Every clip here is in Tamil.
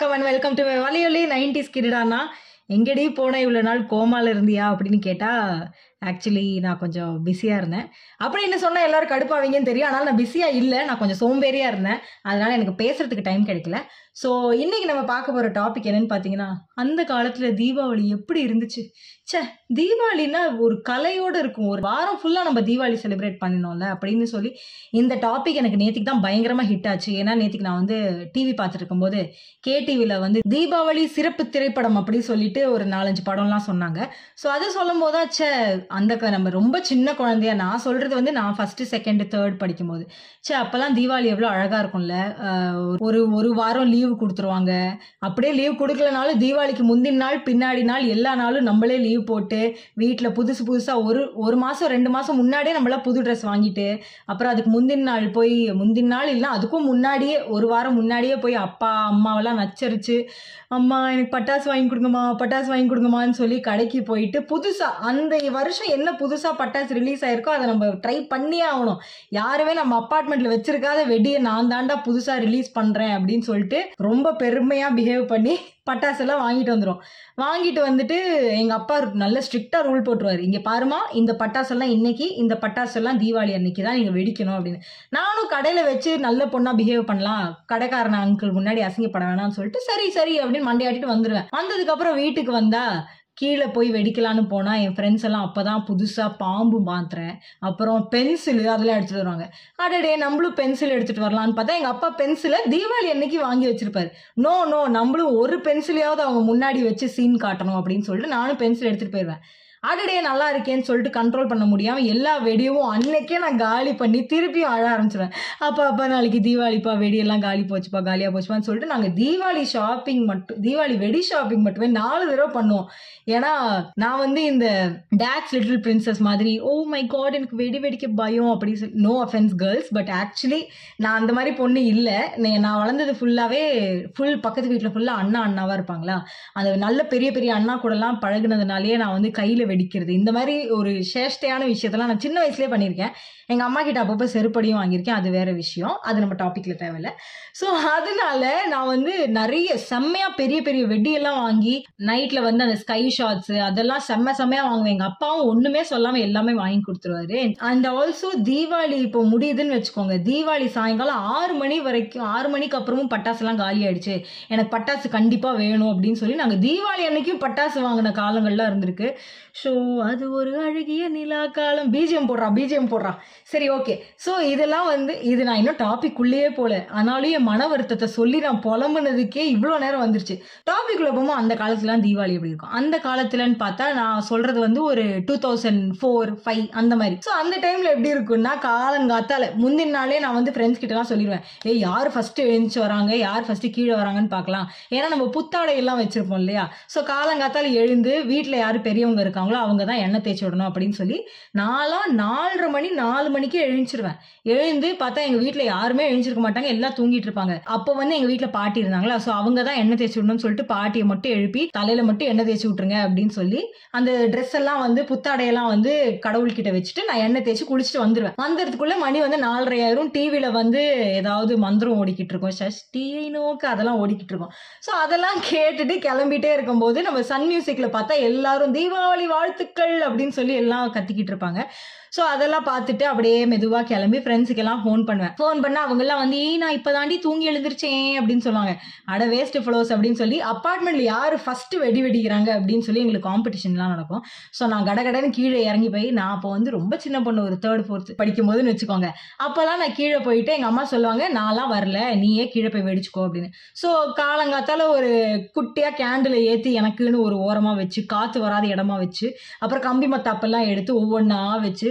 வணக்கம் அண்ட் வெல்கம் டு வலையொலி நைன்டிஸ் கிரிடானா. எங்கடி போன இவ்வளோ நாள் கோமால இருந்தியா அப்படின்னு கேட்டால் ஆக்சுவலி நான் கொஞ்சம் பிஸியாக இருந்தேன். அப்படின்னு சொன்னால் எல்லாரும் கடுப்பாவீங்கன்னு தெரியும். ஆனால் நான் பிஸியாக இல்லை நான் கொஞ்சம் சோம்பேறியாக இருந்தேன். அதனால் எனக்கு பேசுகிறதுக்கு டைம் கிடைக்கல. ஸோ இன்றைக்கி நம்ம பார்க்க போகிற டாபிக் என்னன்னு பார்த்தீங்கன்னா அந்த காலத்தில் தீபாவளி எப்படி இருந்துச்சு? ச்சே தீபாவளின்னா ஒரு கலையோடு இருக்கும். ஒரு வாரம் ஃபுல்லாக நம்ம தீபாவளி செலிப்ரேட் பண்ணினோம்ல அப்படின்னு சொல்லி இந்த டாபிக் எனக்கு நேற்றுக்கு தான் பயங்கரமாக ஹிட் ஆச்சு. ஏன்னா நேற்றுக்கு நான் வந்து டிவி பார்த்துட்டு இருக்கும்போது கேடிவியில் வந்து தீபாவளி சிறப்பு திரைப்படம் அப்படின்னு சொல்லிட்டு ஒரு நாலஞ்சு படம்லாம் சொன்னாங்க. ஸோ அதை சொல்லும் போது ச்சே அந்த க- நம்ம ரொம்ப சின்ன குழந்தையா நான் சொல்கிறது வந்து நான் ஃபஸ்ட்டு செகண்ட் தேர்ட் படிக்கும்போது ச்சே அப்போல்லாம் தீபாவளி எவ்வளோ அழகாக இருக்கும்ல. ஒரு ஒரு வாரம் லீவ் கொடுத்துருவாங்க. அப்படியே லீவ் கொடுக்கலனாலும் தீபாவளிக்கு முந்தின நாள் பின்னாடி நாள் எல்லா நாளும் நம்மளே லீவ் போட்டு வீட்டில் புதுசு புதுசாக ஒரு ஒரு மாதம் ரெண்டு மாதம் முன்னாடியே நம்மளாம் புது ட்ரெஸ் வாங்கிட்டு அப்புறம் அதுக்கு முந்தின நாள் போய் முந்தின நாள் இல்லை அதுக்கும் முன்னாடியே ஒரு வாரம் முன்னாடியே போய் அப்பா அம்மாவெல்லாம் நச்சரிச்சு அம்மா எனக்கு பட்டாசு வாங்கி கொடுங்கம்மா பட்டாசு வாங்கி கொடுங்கம்மான்னு சொல்லி கடைக்கு போயிட்டு புதுசாக அந்த வருஷம் என்ன புதுசாக பட்டாசு ரிலீஸ் ஆயிருக்கோ அதை நம்ம ட்ரை பண்ணியே ஆகணும். யாருமே நம்ம அப்பார்ட்மெண்ட்டில் வச்சிருக்காத வெடியை நான் தாண்டா புதுசாக ரிலீஸ் பண்ணுறேன் அப்படின்னு சொல்லிட்டு ரொம்ப பெருமையாக பிஹேவ் பண்ணி பட்டாசெல்லாம் வாங்கிட்டு வந்துடும் வாங்கிட்டு வந்துட்டு எங்கள் அப்பா நல்ல ஸ்ட்ரிக்டாக ரூல் போட்டுருவார். இங்கே பாருமா இந்த பட்டாசெல்லாம் இன்னைக்கு இந்த பட்டாசெல்லாம் தீபாவளி அன்னைக்கு தான் நீங்கள் வெடிக்கணும் அப்படின்னு. நானும் கடையில் வச்சு நல்ல பொண்ணாக பிஹேவ் பண்ணலாம். கடைக்காரன் அங்கிள் முன்னாடி அசிங்கப்பட வேணாம்னு சொல்லிட்டு சரி சரி அப்படின்னு மண்டையாட்டிட்டு வந்துடுவேன் வந்ததுக்கப்புறம் வீட்டுக்கு வந்தால் கீழே போய் வெடிக்கலான்னு போனால் என் ஃப்ரெண்ட்ஸ் எல்லாம் அப்போ தான் புதுசாக பாம்பு மாத்துறேன். அப்புறம் பென்சிலு அதெல்லாம் எடுத்துகிட்டு வருவாங்க. அடடே நம்மளும் பென்சில் எடுத்துகிட்டு வரலான்னு பார்த்தா எங்கள் அப்பா பென்சிலை தீபாவளி அன்னைக்கு வாங்கி வச்சிருப்பாரு. நோ நோ நம்மளும் ஒரு பென்சிலையாவது அவங்க முன்னாடி வச்சு சீன் காட்டணும் அப்படின்னு சொல்லிட்டு நானும் பென்சில் எடுத்துகிட்டு போயிடுவேன் அடடே நல்லா இருக்கேன்னு சொல்லிட்டு கண்ட்ரோல் பண்ண முடியாமல் எல்லா வெடியவும் அன்னைக்கே நான் காலி பண்ணி திருப்பியும் அழ ஆரம்பிச்சிடுவேன் அப்போ அப்போ நாளைக்கு தீபாவளிப்பா வெடியெல்லாம் காலி போச்சுப்பா காலியாக போச்சுப்பான்னு சொல்லிட்டு நாங்கள் தீபாவளி ஷாப்பிங் மட்டும் தீபாவளி வெடி ஷாப்பிங் மட்டுமே நாலு தடவை பண்ணுவோம். ஏன்னா நான் வந்து இந்த டேக்ஸ் லிட்டில் பிரின்சஸ் மாதிரி ஓ மை காட் எனக்கு வெடி வெடிக்க பயம் அப்படி சொல்லி no offence girls but actually நான் அந்த மாதிரி பொண்ணு இல்லை. நான் வளர்ந்தது ஃபுல்லாகவே ஃபுல் பக்கத்து வீட்டில் ஃபுல்லாக அண்ணா அண்ணாவாக இருப்பாங்களா? அந்த நல்ல பெரிய பெரிய அண்ணா கூடலாம் பழகுனதுனாலேயே நான் வந்து கையில் வெடிக்கிறது. இந்த மாதிரி ஒரு சேஷ்டையான விஷயத்தெல்லாம் நான் சின்ன வயசுலேயே பண்ணியிருக்கேன். எங்கள் அம்மா கிட்ட அப்பப்போ செருப்படியும் வாங்கியிருக்கேன். அது வேற விஷயம். அது நம்ம டாப்பிக்கில் தேவையில்ல. ஸோ அதனால நான் வந்து நிறைய செம்மையாக பெரிய பெரிய வெடியெல்லாம் வாங்கி நைட்டில் வந்து அந்த ஸ்கை ஷாட்ஸு அதெல்லாம் செம்ம செம்மையாக வாங்குவேன். எங்கள் அப்பாவும் ஒன்றுமே சொல்லாமல் எல்லாமே வாங்கி கொடுத்துருவாரு. அண்ட் ஆல்சோ தீபாவளி இப்போ முடியுதுன்னு வச்சுக்கோங்க. தீபாவளி சாயங்காலம் ஆறு மணி வரைக்கும் ஆறு மணிக்கு அப்புறமும் பட்டாசுலாம் காலி ஆயிடுச்சு. எனக்கு பட்டாசு கண்டிப்பாக வேணும் அப்படின்னு சொல்லி நாங்கள் தீபாவளி அன்னைக்கும் பட்டாசு வாங்கின காலங்கள்லாம் இருந்திருக்கு. ஸோ அது ஒரு அழகிய நிலா காலம். பிஜிஎம் போடுறான் பிஜிஎம் போடுறான் சரி ஓகே ஸோ இதெல்லாம் வந்து இது நான் இன்னும் டாபிக் உள்ளேயே போல. ஆனாலும் என் மன வருத்தத்தை சொல்லி நான் புலம்புனதுக்கே இவ்வளோ நேரம் வந்துருச்சு. டாபிக் போகும்போது அந்த காலத்துலாம் தீபாவளி எப்படி இருக்கும்? அந்த காலத்துலன்னு பார்த்தா நான் சொல்றது வந்து ஒரு டூ தௌசண்ட் ஃபோர் ஃபைவ் அந்த மாதிரி. ஸோ அந்த டைம்ல எப்படி இருக்கும்னா காலங்காத்தால முந்தின நாளே நான் வந்து ஃப்ரெண்ட்ஸ் கிட்டலாம் சொல்லிடுவேன் ஏய் யார் ஃபர்ஸ்ட் எழுந்துச்சு வராங்க? யார் ஃபர்ஸ்ட் கீழே வராங்கன்னு பார்க்கலாம். ஏன்னா நம்ம புத்தாடை எல்லாம் வச்சிருப்போம் இல்லையா? ஸோ காலங்காத்தால எழுந்து வீட்டில் யார் பெரியவங்க இருக்காங்க இருக்காங்களோ அவங்க தான் எண்ணெய் தேய்ச்சி விடணும் அப்படின்னு சொல்லி நாலாம் நாலரை மணி நாலு மணிக்கு எழுந்திருவேன் எழுந்து பார்த்தா எங்கள் வீட்டில் யாருமே எழுந்திருக்க மாட்டாங்க எல்லாம் தூங்கிட்டு இருப்பாங்க. அப்போ வந்து எங்கள் வீட்டில் பாட்டி இருந்தாங்களா? ஸோ அவங்க தான் எண்ணெய் தேய்ச்சி விடணும்னு சொல்லிட்டு பாட்டியை மட்டும் எழுப்பி தலையில மட்டும் எண்ணெய் தேய்ச்சி விட்டுருங்க அப்படின்னு சொல்லி அந்த ட்ரெஸ் எல்லாம் வந்து புத்தாடையெல்லாம் வந்து கடவுள்கிட்ட வச்சுட்டு நான் எண்ணெய் தேய்ச்சி குளிச்சுட்டு வந்துடுவேன் வந்ததுக்குள்ள மணி வந்து நாலரை ஆயிரம். டிவியில வந்து ஏதாவது மந்திரம் ஓடிக்கிட்டு இருக்கும். சஷ்டியை நோக்கு அதெல்லாம் ஓடிக்கிட்டு இருக்கும். ஸோ அதெல்லாம் கேட்டுட்டு கிளம்பிட்டே இருக்கும்போது நம்ம சன் மியூசிக்ல பார்த்தா எல்லாரும் தீபாவளி வாழ்த்துக்கள் அப்படின்னு சொல்லி எல்லாம் கத்திக்கிட்டு இருப்பாங்க. ஸோ அதெல்லாம் பார்த்துட்டு அப்படியே மெதுவாக கிளம்பி ஃப்ரெண்ட்ஸுக்கெல்லாம் ஃபோன் பண்ணுவேன். ஃபோன் பண்ணால் அவங்கெல்லாம் வந்து ஏய் நான் இப்போ தாண்டி தூங்கி எழுந்திருச்சேன் அப்படின்னு சொல்லுவாங்க. அட வேஸ்ட் ஃப்ளோஸ் அப்படின்னு சொல்லி அப்பார்ட்மெண்ட்ல யார் ஃபஸ்ட்டு வெடி வெடிக்கிறாங்க? அப்படின்னு சொல்லி எங்களுக்கு காம்படிஷன்லாம் நடக்கும். ஸோ நான் கடகடன்னு கீழே இறங்கி போய் நான் அப்போ வந்து ரொம்ப சின்ன பொண்ணு ஒரு தேர்ட் ஃபோர்த் படிக்கும் போதுன்னு வச்சுக்கோங்க. அப்போல்லாம் நான் கீழே போயிட்டு எங்கள் அம்மா சொல்லுவாங்க நான்லாம் வரல நீயே கீழே போய் வெடிச்சுக்கோ அப்படின்னு. ஸோ காலங்காத்தால ஒரு குட்டியாக கேண்டில் ஏற்றி எனக்குன்னு ஒரு ஓரமாக வச்சு காற்று வராத இடமா வச்சு அப்புறம் கம்பி மத்தாப்பெல்லாம் எடுத்து ஒவ்வொன்றா வச்சு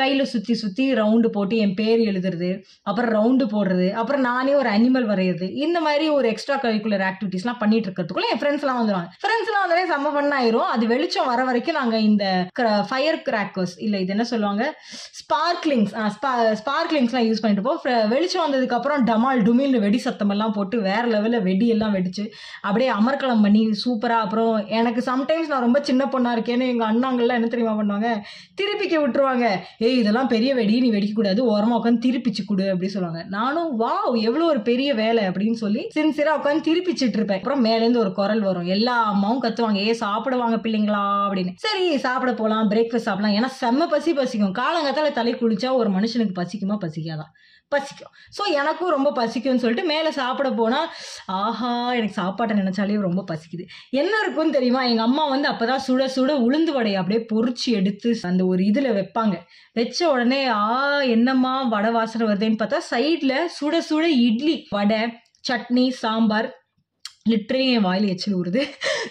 கையில் சுற்றி சுற்றி ரவுண்டு போட்டு என் பேர் எழுதுறது அப்புறம் ரவுண்டு போடுறது அப்புறம் நானே ஒரு அனிமல் வரைகிறது இந்த மாதிரி ஒரு எக்ஸ்ட்ரா கரிக்குலர் ஆக்டிவிட்டீஸ்லாம் பண்ணிட்டு இருக்கிறதுக்குள்ள என் ஃப்ரெண்ட்ஸ்லாம் வந்துடுவாங்க ஃப்ரெண்ட்ஸ்லாம் வந்தாலே செம்ம ஃபன் ஆயிரும். அது வெளிச்சம் வர வரைக்கும் நாங்கள் இந்த ஃபயர் கிராக்கர்ஸ் இல்லை இது என்ன சொல்லுவாங்க? ஸ்பார்க்லிங்ஸ் ஸ்பார்க்லிங்ஸ்லாம் யூஸ் பண்ணிட்டு இருப்போம். வெளிச்சம் வந்ததுக்கப்புறம் டமால் டுமில்னு வெடி சத்தமெல்லாம் போட்டு வேற லெவலில் வெடி எல்லாம் வெடிச்சு அப்படியே அமர்க்களம் பண்ணி சூப்பராக அப்புறம் எனக்கு சம்டைம்ஸ் நான் ரொம்ப சின்ன பொண்ணாக இருக்கேன்னு எங்கள் அண்ணாங்கள்லாம் என்ன தெரியுமா பண்ணுவாங்க? திருப்பிக்க விட்டுருவாங்க. ஏய் இதெல்லாம் பெரிய வெடி நீ வெடிக்கக்கூடாது ஓரமாக உட்காந்து திருப்பிச்சு கொடு அப்படின்னு சொல்லுவாங்க. நானும் வா எவ்வளோ ஒரு பெரிய வேலை அப்படின்னு சொல்லி சின்சியராக உட்காந்து திருப்பிச்சிட்டு இருப்பேன். அப்புறம் மேலேருந்து ஒரு குரல் வரும். எல்லா அம்மாவும் கத்துவாங்க. ஏ சாப்பிடுவாங்க பிள்ளைங்களா? அப்படின்னு. சரி சாப்பிட போகலாம் பிரேக்ஃபாஸ்ட் சாப்பிடலாம். ஏன்னா செம்ம பசி பசிக்கும். காலங்காத்தால தலை குளிச்சா ஒரு மனுஷனுக்கு பசிக்குமா? பசிக்காதான் பசிக்கும். ஸோ எனக்கும் ரொம்ப பசிக்கும்னு சொல்லிட்டு மேலே சாப்பிட போனால் ஆஹா எனக்கு சாப்பாட்டை நினைச்சாலே ரொம்ப பசிக்குது. என்ன இருக்கும்னு தெரியுமா? எங்கள் அம்மா வந்து அப்பதான் சுட சுட உளுந்து வடையை அப்படியே பொறிச்சு எடுத்து அந்த ஒரு இதில் வைப்பாங்க. வச்ச உடனே ஆ என்னம்மா வடை வாசனை வருதுன்னு பார்த்தா சைடில் சுட சுட இட்லி வடை சட்னி சாம்பார் லிட்ரலி என் வாயில் எச்சில் ஊறுது.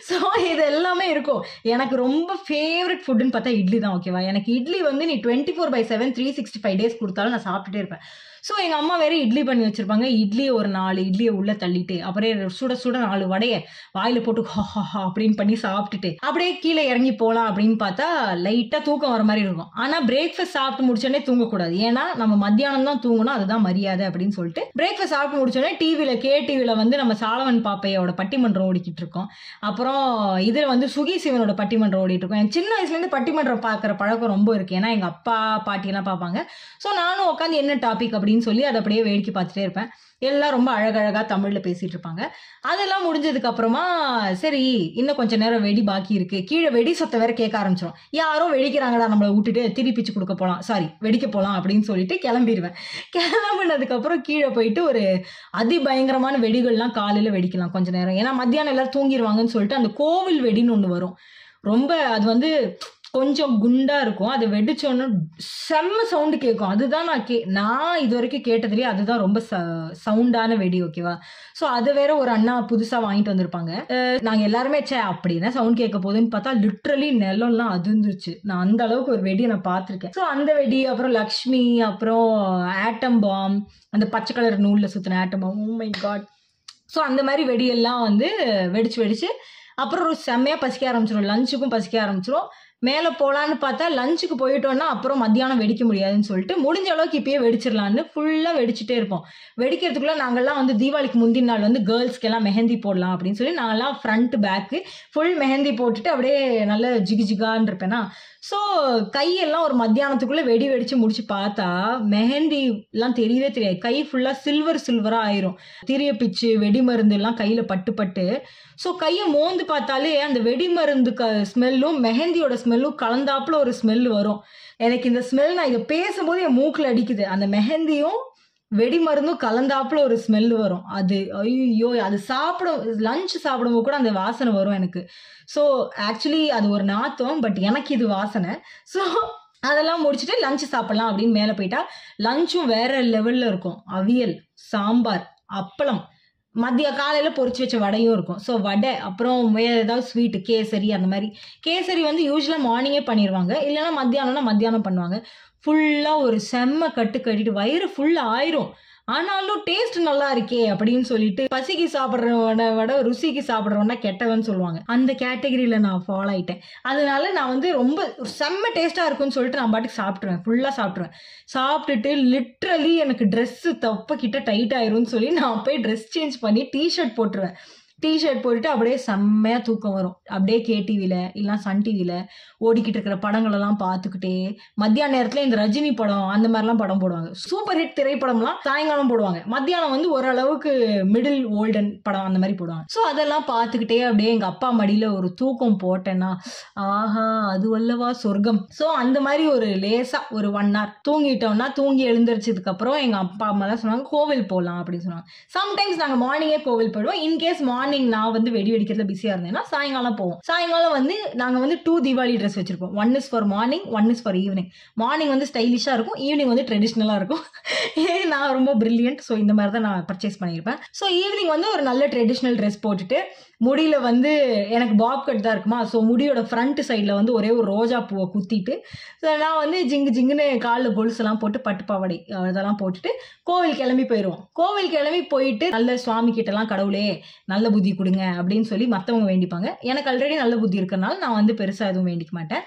ஸோ இது எல்லாமே இருக்கும். எனக்கு ரொம்ப ஃபேவரட் ஃபுட்டுன்னு பார்த்தா இட்லி தான் ஓகேவா எனக்கு இட்லி வந்து நீ twenty four by seven three sixty five days கொடுத்தாலும் நான் சாப்பிட்டுட்டே இருப்பேன். ஸோ எங்கள் அம்மா வேற இட்லி பண்ணி வச்சிருப்பாங்க. இட்லியை ஒரு நாலு இட்லியை உள்ளே தள்ளிட்டு அப்படியே சுட சுட நாலு வடையை வாயில் போட்டு ஹா ஹா ஹா அப்படின்னு பண்ணி சாப்பிட்டுட்டு அப்படியே கீழே இறங்கி போகலாம் அப்படின்னு பார்த்தா லைட்டாக தூக்கம் வர மாதிரி இருக்கும். ஆனால் பிரேக்ஃபாஸ்ட் சாப்பிட்டு முடிச்சோடனே தூங்கக்கூடாது. ஏன்னா நம்ம மத்தியானம் தான் தூங்கணும் அதுதான் மரியாதை அப்படின்னு சொல்லிட்டு பிரேக்ஃபாஸ்ட் சாப்பிட்டு முடிச்சோடனே டிவியில் கே டிவியில் வந்து நம்ம சாலவன் பாப்பையோட பட்டிமன்றம் ஓடிக்கிட்டு இருக்கோம். அப்புறம் இதில் வந்து சுகி சிவனோட பட்டிமன்றம் ஓடிட்டு இருக்கோம். என் சின்ன வயசுலேருந்து பட்டிமன்றம் பார்க்குற பழக்கம் ரொம்ப இருக்குது ஏன்னா எங்கள் அப்பா பாட்டியெல்லாம் பார்ப்பாங்க ஸோ நானும் உட்காந்து என்ன டாபிக் அப்படின்னு சொல்லி அதை அப்படியே வேடிக்கை பார்த்துட்டே இருப்பேன். எல்லாம் ரொம்ப அழகழகாக தமிழில் பேசிகிட்டு இருப்பாங்க. அதெல்லாம் முடிஞ்சதுக்கு அப்புறமா சரி இன்னும் கொஞ்ச நேரம் வெடி பாக்கி இருக்கு. கீழே வெடி சொத்தை வேற கேட்க ஆரம்பிச்சிடும் யாரும் வெடிக்கிறாங்கடா நம்மளை விட்டுட்டு திருப்பிச்சு கொடுக்க போகலாம் சாரி வெடிக்க போகலாம் அப்படின்னு சொல்லிட்டு கிளம்பிடுவேன் கிளம்புனதுக்கப்புறம் கீழே போயிட்டு ஒரு அதிபயங்கரமான வெடிகள்லாம் காலையில் வெடிக்கலாம் கொஞ்ச நேரம். ஏன்னா மத்தியானம் எல்லாரும் தூங்கிடுவாங்கன்னு சொல்லிட்டு அந்த கோவில் வெடின்னு ஒன்று வரும். ரொம்ப அது வந்து கொஞ்சம் குண்டா இருக்கும். அது வெடிச்சோன்னு செம்ம சவுண்டு கேட்கும் அதுதான் நான் கே நான் இது வரைக்கும் கேட்டதுலேயே அதுதான் ரொம்ப ச சவுண்டான வெடி ஓகேவா ஸோ அதை வேற ஒரு அண்ணா புதுசாக வாங்கிட்டு வந்திருப்பாங்க. நாங்கள் எல்லாருமே சே அப்படின்னா சவுண்ட் கேட்க போகுதுன்னு பார்த்தா லிட்ரலி நிலம்லாம் அதிர்ந்துருச்சு. நான் அந்த அளவுக்கு ஒரு வெடியை நான் பார்த்துருக்கேன். ஸோ அந்த வெடி அப்புறம் லக்ஷ்மி அப்புறம் ஆட்டம் பாம் அந்த பச்சை கலர் நூலில் சுற்றின atom bomb oh my God so அந்த மாதிரி வெடியெல்லாம் வந்து வெடிச்சு வெடிச்சு அப்புறம் ஒரு செம்மையாக பசிக்க ஆரம்பிச்சிடும் லஞ்சுக்கும் பசிக்க ஆரம்பிச்சிடும் மேலே போகலான்னு பார்த்தா லஞ்சுக்கு போயிட்டோன்னா அப்புறம் மத்தியானம் வெடிக்க முடியாதுன்னு சொல்லிட்டு முடிஞ்ச அளவுக்கு இப்பயே வெடிச்சிடலான்னு ஃபுல்லாக வெடிச்சுட்டே இருப்போம். வெடிக்கிறதுக்குள்ளே நாங்கள்லாம் வந்து தீபாவளிக்கு முந்தின நாள் வந்து கேர்ள்ஸ்க்கெல்லாம் மெஹந்தி போடலாம் அப்படின்னு சொல்லி நாங்கள்லாம் ஃப்ரண்ட் பேக்கு ஃபுல் மெஹந்தி போட்டுட்டு அப்படியே நல்ல ஜிகு ஜிகான்னு இருப்பேனா ஸோ கையெல்லாம் ஒரு மத்தியானத்துக்குள்ளே வெடி வெடிச்சு முடிச்சு பார்த்தா மெஹந்திலாம் தெரியவே தெரியாது. கை ஃபுல்லாக சில்வர் சில்வராக ஆயிரும். திரிய பிச்சு வெடி மருந்து எல்லாம் கையில் பட்டு பட்டு. ஸோ கையை மோந்து பார்த்தாலே அந்த வெடி மருந்து க ஸ்மெல்லும் மெஹந்தியோட ஸ்மெல்லும் கலந்தாப்புல ஒரு ஸ்மெல் வரும். எனக்கு இந்த ஸ்மெல் நான் இதை பேசும்போது என் மூக்கில் அடிக்குது. அந்த மெஹந்தியும் வெடி மருந்தும் கலந்தாப்புல ஒரு ஸ்மெல் வரும். அது ஐயோ அது சாப்பிடும் லஞ்ச் சாப்பிடும்போது கூட அந்த வாசனை வரும் எனக்கு. ஸோ ஆக்சுவலி அது ஒரு நாத்தம் பட் எனக்கு இது வாசனை. ஸோ அதெல்லாம் முடிச்சுட்டு லஞ்ச் சாப்பிடலாம் அப்படின்னு மேலே போயிட்டா லஞ்சும் வேற லெவலில் இருக்கும். அவியல் சாம்பார் அப்பளம். மதிய காலையில் பொறிச்சு வச்ச வடையும் இருக்கும். ஸோ வடை அப்புறம் வேறு ஏதாவது ஸ்வீட்டு கேசரி அந்த மாதிரி. கேசரி வந்து யூஸ்வலாக மார்னிங்கே பண்ணிடுவாங்க இல்லைன்னா மத்தியானம்னா மத்தியானம் பண்ணுவாங்க. ஃபுல்லாக ஒரு செம்ம கட்டு கட்டிட்டு வயிறு ஃபுல்லாக ஆயிரும். ஆனாலும் டேஸ்ட் நல்லா இருக்கே அப்படின்னு சொல்லிட்டு பசிக்கு சாப்பிட்றவனை விட ருசிக்கு சாப்பிட்றவனா கெட்டவன் சொல்லுவாங்க. அந்த கேட்டகரியில் நான் ஃபாலோ ஆகிட்டேன் அதனால நான் வந்து ரொம்ப செம்ம டேஸ்ட்டாக இருக்கும்னு சொல்லிட்டு நான் பாட்டுக்கு சாப்பிட்ருவேன் ஃபுல்லாக சாப்பிட்ருவேன் சாப்பிட்டுட்டு லிட்ரலி எனக்கு ட்ரெஸ்ஸு தப்பக்கிட்ட டைட் ஆயிரும்னு சொல்லி நான் போய் ட்ரெஸ் சேஞ்ச் பண்ணி டிஷர்ட் போட்டுருவேன். டிஷர்ட் போட்டுட்டு அப்படியே செம்மையாக தூக்கம் வரும். அப்படியே கேடிவியில் இல்லைனா சன் டிவியில் ஓடிக்கிட்டு இருக்கிற படங்களெல்லாம் பார்த்துக்கிட்டே மத்தியான நேரத்தில் இந்த ரஜினி படம் அந்த மாதிரிலாம் படம் போடுவாங்க. சூப்பர் ஹிட் திரைப்படம்லாம் சாயங்காலம் போடுவாங்க. மத்தியானம் வந்து ஓரளவுக்கு மிடில் ஓல்டன் படம் அந்த மாதிரி போடுவாங்க. ஸோ அதெல்லாம் பார்த்துக்கிட்டே அப்படியே எங்கள் அப்பா மடியில் ஒரு தூக்கம் போட்டேன்னா ஆஹா அது வல்லவா சொர்க்கம். ஸோ அந்த மாதிரி ஒரு லேசாக ஒரு ஒன் ஹவர் தூங்கிட்டோம்னா தூங்கி எழுந்திரிச்சதுக்கப்புறம் எங்கள் அப்பா அம்மா தான் சொன்னாங்க கோவில் போகலாம் அப்படின்னு சொன்னாங்க. சம்டைம்ஸ் நாங்கள் மார்னிங்கே கோவில் போயிடுவோம். இன்கேஸ் மார்னிங் மார்னிங் நான் வந்து வெடி வெடிக்கிறதுல பிஸியாக இருந்தேன்னா சாயங்காலம் போவோம். சாயங்காலம் வந்து நாங்கள் வந்து டூ தீபாவளி ட்ரெஸ் வச்சிருப்போம். One is for morning one is for evening morning வந்து ஸ்டைலிஷாக இருக்கும் ஈவினிங் வந்து ட்ரெடிஷ்னலாக இருக்கும். நான் ரொம்ப பிரில்லியன்ட் ஸோ இந்த மாதிரி தான் நான் பர்ச்சேஸ் பண்ணியிருப்பேன். ஸோ ஈவினிங் வந்து ஒரு நல்ல ட்ரெடிஷ்னல் ட்ரெஸ் போட்டுட்டு முடியில வந்து எனக்கு பாப் கட் தான் இருக்குமா? ஸோ முடியோட ஃப்ரண்ட் சைடில் வந்து ஒரே ஒரு ரோஜா பூவை குத்திட்டு ஸோ நான் வந்து ஜிங்கு ஜிங்குன்னு காலில் கொலுசெல்லாம் போட்டு பட்டு பாவாடை அதெல்லாம் போட்டுட்டு கோவில் கிளம்பி போயிடுவோம் கோவில் கிளம்பி போயிட்டு நல்ல சுவாமி கிட்டலாம் கடவுளே நல்ல புத்தி கொடுங்க அப்படின்னு சொல்லி மற்றவங்க வேண்டிப்பாங்க. எனக்கு ஆல்ரெடி நல்ல புத்தி இருக்கிறனால நான் வந்து பெருசாக எதுவும் வேண்டிக்க மாட்டேன்.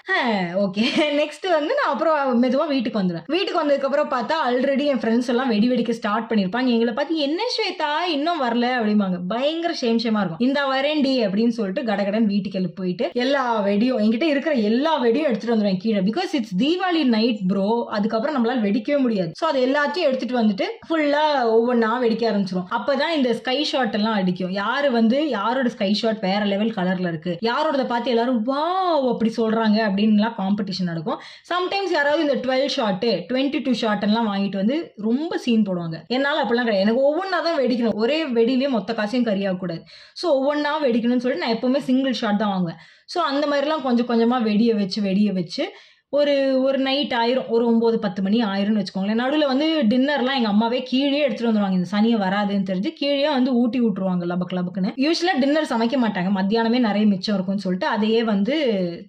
ஓகே நெக்ஸ்ட் வந்து நான் அப்புறம் மெதுவாக வீட்டுக்கு வந்துடுவேன் வீட்டுக்கு வந்ததுக்கப்புறம் பார்த்தா ஆல்ரெடி என் ஃப்ரெண்ட்ஸ் எல்லாம் வெடி வெடிக்க ஸ்டார்ட் பண்ணியிருப்பாங்க எங்களை பார்த்து என்ன ஸ்வேதா? இன்னும் வரல அப்படிம்பாங்க. பயங்கர ஷேம் ஷேமாக இருக்கும். இந்த வரேன்டி அப்படின்னு சொல்லிட்டு கடகடன் வீட்டுக்கு போயிட்டு எல்லா வெடியும் என்கிட்ட இருக்கிற எல்லா வெடியும் எடுத்துட்டு வந்துடுவேன் கீழே. Because it's Deepavali night bro அதுக்கப்புறம் நம்மளால வெடிக்கவே முடியாது. ஸோ அது எல்லாத்தையும் எடுத்துட்டு வந்துட்டு ஃபுல்லா ஒவ்வொன்றா வெடிக்க ஆரம்பிச்சிரும். அப்பதான் இந்த ஸ்கை ஷாட் எல்லாம் அடிக்கும். யாரு வந்து யாரோட ஸ்கை ஷாட் வேற லெவல் கலர்ல இருக்கு? யாரோட பார்த்து எல்லாரும் வா அப்படி சொல்றாங்க அப்படின்லாம் காம்படிஷன் நடக்கும். சம்டைம்ஸ் யாராவது இந்த twelve shot twenty two shot எல்லாம் வாங்கிட்டு வந்து ரொம்ப சீன் போடுவாங்க. என்னால அப்படிலாம் கிடையாது. எனக்கு ஒவ்வொன்றா தான் வெடிக்கணும். ஒரே வெடியிலேயே மொத்த காசையும் கறியாக கூடாது ஸோ ஒவ்வொன்றா வெடிக்கணும்னு சொல்லிட்டு நான் எப்பவுமே சிங்கிள் ஷாட் தான் வாங்குவேன். ஸோ அந்த மாதிரிலாம் கொஞ்சம் கொஞ்சமாக வெடிய வச்சு வெடிய வச்சு ஒரு ஒரு நைட் ஆயிரும். ஒரு ஒம்பது பத்து மணி ஆயிரும்னு வச்சுக்கோங்களேன். நடுவில் வந்து டின்னர்லாம் எங்கள் அம்மாவே கீழே எடுத்துகிட்டு வந்துருவாங்க. இந்த சனியை வராதுன்னு தெரிஞ்சு கீழே வந்து ஊட்டி விட்டுருவாங்க. லபக்கு லபக்குன்னு. யூஸ்வலாக டின்னர் சமைக்க மாட்டாங்க. மத்தியானமே நிறைய மிச்சம் இருக்கும்னு சொல்லிட்டு அதையே வந்து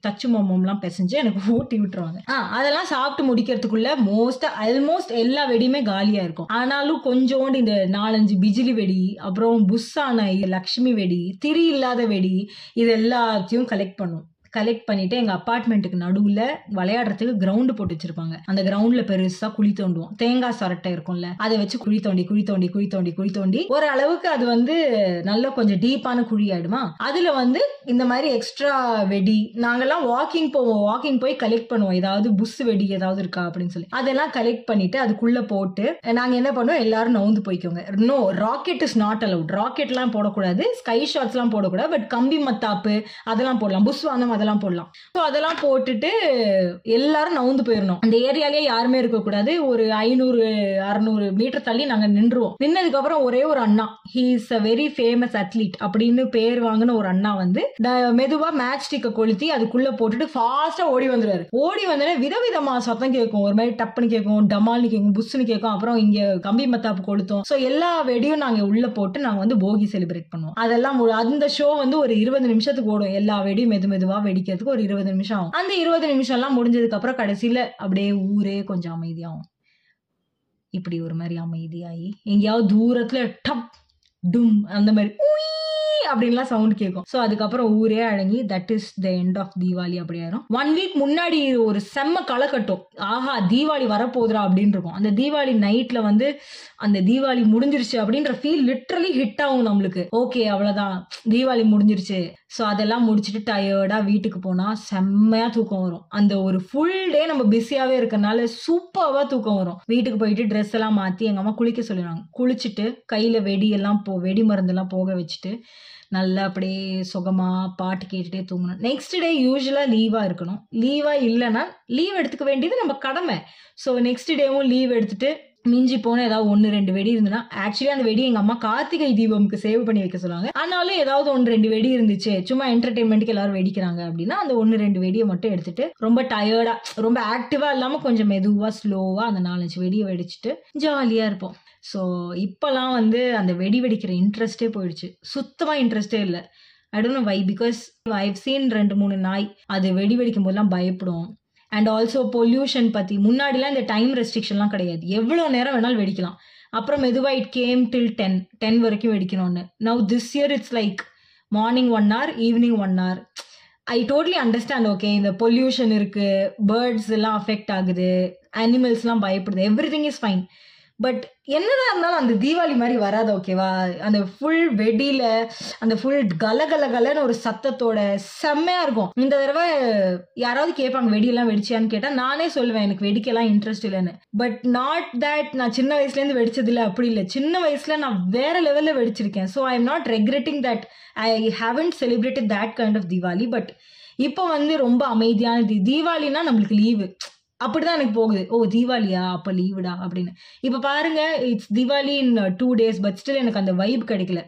தச்சு மோமம்லாம் பிசைஞ்சு எனக்கு ஊட்டி விட்டுருவாங்க. ஆ அதெல்லாம் சாப்பிட்டு முடிக்கிறதுக்குள்ள மோஸ்ட்டாக ஆல்மோஸ்ட் எல்லா வெடியுமே காலியாக இருக்கும். ஆனாலும் கொஞ்சோண்டு இந்த நாலஞ்சு பிஜிலி வெடி அப்புறம் புஷ்ஷான லக்ஷ்மி வெடி திரி இல்லாத வெடி இது எல்லாத்தையும் கலெக்ட் பண்ணும் கலெக்ட் பண்ணிட்டு எங்க அப்பார்ட்மெண்ட்டுக்கு நடுவுல விளையாடுறதுக்கு கிரவுண்டு போட்டு வச்சிருப்பாங்க. அந்த கிரவுண்ட்ல பெருசா குழி தோண்டுவோம். தேங்காய் சொரட்டை இருக்கும்ல அதை வச்சு குழி தோண்டி குழி தோண்டி குழி தோண்டி குழி தோண்டி ஒரு அளவுக்கு அது வந்து நல்ல கொஞ்சம் டீப்பான குழி ஆயிடுமா? அதுல வந்து இந்த மாதிரி எக்ஸ்ட்ரா வெடி நாங்கெல்லாம் வாக்கிங் போவோம். வாக்கிங் போய் கலெக்ட் பண்ணுவோம். ஏதாவது புஸ் வெடி ஏதாவது இருக்கா அப்படின்னு சொல்லி. அதெல்லாம் கலெக்ட் பண்ணிட்டு அதுக்குள்ள போட்டு நாங்க என்ன பண்ணுவோம்? எல்லாரும் நவுந்து போய்க்கோங்க no rocket is not allowed ராக்கெட்லாம் போடக்கூடாது. ஸ்கை ஷாட்ஸ்லாம் போடக்கூடாது. பட் கம்பி மத்தாப்பு அதெல்லாம் போடலாம். புஸ் வானம் அதெல்லாம் போடலாம். ஸோ அதெல்லாம் போட்டுட்டு எல்லாரும் நவுந்து போயிடணும் அந்த ஏரியாலே யாருமே இருக்கக்கூடாது ஒரு ஐநூறு அறநூறு மீட்டர் தள்ளி நாங்கள் நின்றுவோம் நின்னதுக்கு அப்புறம் ஒரே ஒரு அண்ணா. He is a very famous athlete அப்படின்னு பேர் வாங்கின ஒரு அண்ணா வந்து மெதுவாக மேட்ச் ஸ்டிக்கை கொளுத்தி அதுக்குள்ளே போட்டுட்டு ஃபாஸ்ட்டாக ஓடி வந்துடுவார் ஓடி வந்தோடனே விதவிதமாக சத்தம் கேட்கும். ஒரு மாதிரி டப்புன்னு கேட்கும் டமால்னு கேட்கும் புஷ்னு கேட்கும். அப்புறம் இங்கே கம்பி மத்தாப்பு கொளுத்தும். ஸோ எல்லா வெடியும் நாங்கள் உள்ளே போட்டு நாங்கள் வந்து போகி செலிப்ரேட் பண்ணுவோம். அதெல்லாம் அந்த ஷோ வந்து ஒரு இருபது நிமிஷத்துக்கு ஓடும். எல்லா வெடியும் மெது மெதுவாக வெடிக்கிறதுக்கு ஒரு இருபது நிமிஷம் ஆகும். அந்த இருபது நிமிஷம் எல்லாம் முடிஞ்சதுக்கு அப்புறம் கடைசியில அப்படியே ஊரே கொஞ்சம் அமைதியாகும். இப்படி ஒரு மாதிரி அமைதியாகி எங்கேயாவது தூரத்துல டப் டும் அந்த மாதிரி அப்படின்லாம் சவுண்ட் கேட்கும். ஸோ அதுக்கப்புறம் ஊரே அடங்கி that is the end of Deepavali அப்படி ஆயிரும் ஒன் வீக் முன்னாடி ஒரு செம்ம களை கட்டும். ஆஹா தீபாவளி வரப்போகுதுரா அப்படின்னு இருக்கும். அந்த தீபாவளி நைட்ல வந்து அந்த தீபாவளி முடிஞ்சிருச்சு அப்படின்ற ஃபீல் லிட்ரலி ஹிட் ஆகும் நம்மளுக்கு. ஓகே அவ்வளோதான் தீபாவளி முடிஞ்சிருச்சு. ஸோ அதெல்லாம் முடிச்சுட்டு டயர்டாக வீட்டுக்கு போனால் செம்மையாக தூக்கம் வரும். அந்த ஒரு ஃபுல் டே நம்ம பிஸியாகவே இருக்கனால சூப்பராக தூக்கம் வரும். வீட்டுக்கு போயிட்டு ட்ரெஸ் எல்லாம் மாற்றி எங்கள் அம்மா குளிக்க சொல்லிடுவாங்க. குளிச்சுட்டு கையில் வெடியெல்லாம் போ வெடி மருந்தெல்லாம் போக வச்சுட்டு நல்லா அப்படியே சுகமாக பாட்டு கேட்டுட்டே தூங்கணும். நெக்ஸ்ட் டே யூஸ்வலாக லீவாக இருக்கணும். லீவாக இல்லைன்னா லீவ் எடுத்துக்க வேண்டியது நம்ம கடமை. ஸோ நெக்ஸ்ட் டேவும் லீவ் எடுத்துட்டு மிஞ்சி போன ஏதாவது ஒன்று ரெண்டு வெடி இருந்ததுன்னா ஆக்சுவலி அந்த வெடி எங்கள் அம்மா கார்த்திகை தீபம்க்கு சேவ் பண்ணி வைக்க சொல்லுவாங்க. ஆனாலும் ஏதாவது ஒன்று ரெண்டு வெடி இருந்துச்சு. சும்மா என்டர்டைன்மெண்ட்டுக்கு எல்லாரும் வெடிக்கிறாங்க அப்படின்னா அந்த ஒன்று ரெண்டு வெடியை மட்டும் எடுத்துட்டு ரொம்ப டயர்டாக ரொம்ப ஆக்டிவாக இல்லாமல் கொஞ்சம் மெதுவாக ஸ்லோவாக அந்த நாலஞ்சு வெடியை வெடிச்சிட்டு ஜாலியாக இருப்போம். ஸோ இப்போலாம் வந்து அந்த வெடி வெடிக்கிற இன்ட்ரெஸ்டே போயிடுச்சு. சுத்தமாக இன்ட்ரெஸ்டே இல்லை. I don't know why because I've seen ரெண்டு மூணு நாய் அது வெடி வெடிக்கும் போதெல்லாம் பயப்படும் அண்ட் ஆல்சோ பொல்யூஷன் பற்றி முன்னாடிலாம் இந்த டைம் ரெஸ்ட்ரிக்ஷன்லாம் கிடையாது. எவ்வளோ நேரம் வேணாலும் வெடிக்கலாம். அப்புறம் மெதுவாக it came till ten ten வரைக்கும் வெடிக்கணும்னு. Now this year it's like morning one hour evening one hour I totally understand okay இந்த பொல்யூஷன் இருக்குது பேர்ட்ஸ் எல்லாம் அஃபெக்ட் ஆகுது. அனிமல்ஸ்லாம் பயப்படுது. Everything is fine but என்னதான் இருந்தாலும் அந்த தீபாவளி மாதிரி வராது ஓகேவா அந்த ஃபுல் வெடியில அந்த ஃபுல் கலகலகலன்னு ஒரு சத்தத்தோட செம்மையா இருக்கும். இந்த தடவை யாராவது கேட்பாங்க வெடியெல்லாம் வெடிச்சியான்னு கேட்டா நானே சொல்லுவேன் எனக்கு வெடிக்கலாம் இன்ட்ரெஸ்ட் இல்லைன்னு. பட் நாட் தட் நான் சின்ன வயசுல இருந்து வெடிச்சது இல்லை அப்படி இல்லை. சின்ன வயசுல நான் வேற லெவல்ல வெடிச்சிருக்கேன். So I am not regretting that I haven't celebrated that kind of Deepavali. But இப்போ வந்து ரொம்ப அமைதியான தீ தீபாவளினா நம்மளுக்கு லீவு அப்படிதான் எனக்கு போகுது. ஓ தீபாவளியா? அப்போ லீவுடா அப்படின்னு. இப்போ பாருங்க it's Deepavali in two days but still எனக்கு அந்த வைப் கிடைக்கல.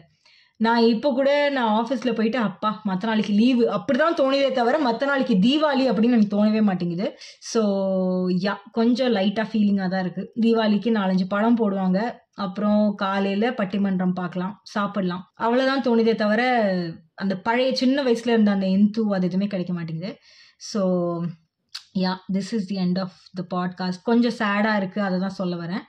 நான் இப்போ கூட நான் ஆஃபீஸில் போயிட்டு அப்பா மற்ற நாளைக்கு லீவு அப்படி தான் தோணுதே தவிர மற்ற நாளைக்கு தீபாவளி அப்படின்னு எனக்கு தோணவே மாட்டேங்குது. ஸோ யா கொஞ்சம் லைட்டாக ஃபீலிங்காக தான் இருக்குது தீபாவளிக்கு நாலஞ்சு படம் போடுவாங்க. அப்புறம் காலையில் பட்டிமன்றம் பார்க்கலாம் சாப்பிடலாம். அவ்வளோதான் தோணுதே தவிர அந்த பழைய சின்ன வயசில் இருந்த அந்த இந்து அது எதுவுமே கிடைக்க மாட்டேங்குது. So yeah this is the end of the podcast கொஞ்சம் சேடாக இருக்குது அதை தான் சொல்ல வரேன்.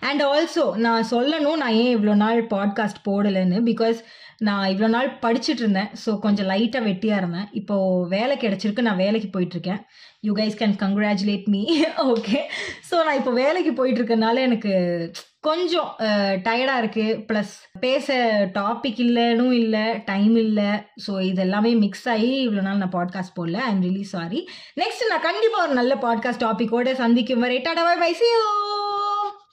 அண்ட் ஆல்சோ நான் சொல்லணும் நான் ஏன் இவ்வளோ நாள் பாட்காஸ்ட் போடலைன்னு? பிகாஸ் நான் இவ்வளோ நாள் படிச்சுட்டு இருந்தேன் ஸோ கொஞ்சம் லைட்டாக வெட்டியாக இருந்தேன். இப்போது வேலை கிடச்சிருக்கு நான் வேலைக்கு போயிட்டுருக்கேன். You guys can congratulate me okay so நான் இப்போ வேலைக்கு போயிட்டுருக்கனால எனக்கு கொஞ்சம் டயர்டாக இருக்குது ப்ளஸ் பேச டாபிக் இல்லைன்னு இல்லை டைம் இல்லை. ஸோ இது எல்லாமே மிக்ஸ் ஆகி இவ்வளோ நாள் நான் பாட்காஸ்ட் போடல. I am really sorry next நான் கண்டிப்பாக ஒரு நல்ல பாட்காஸ்ட் டாப்பிக்கோட சந்திக்கும். வரை டாடா பை பை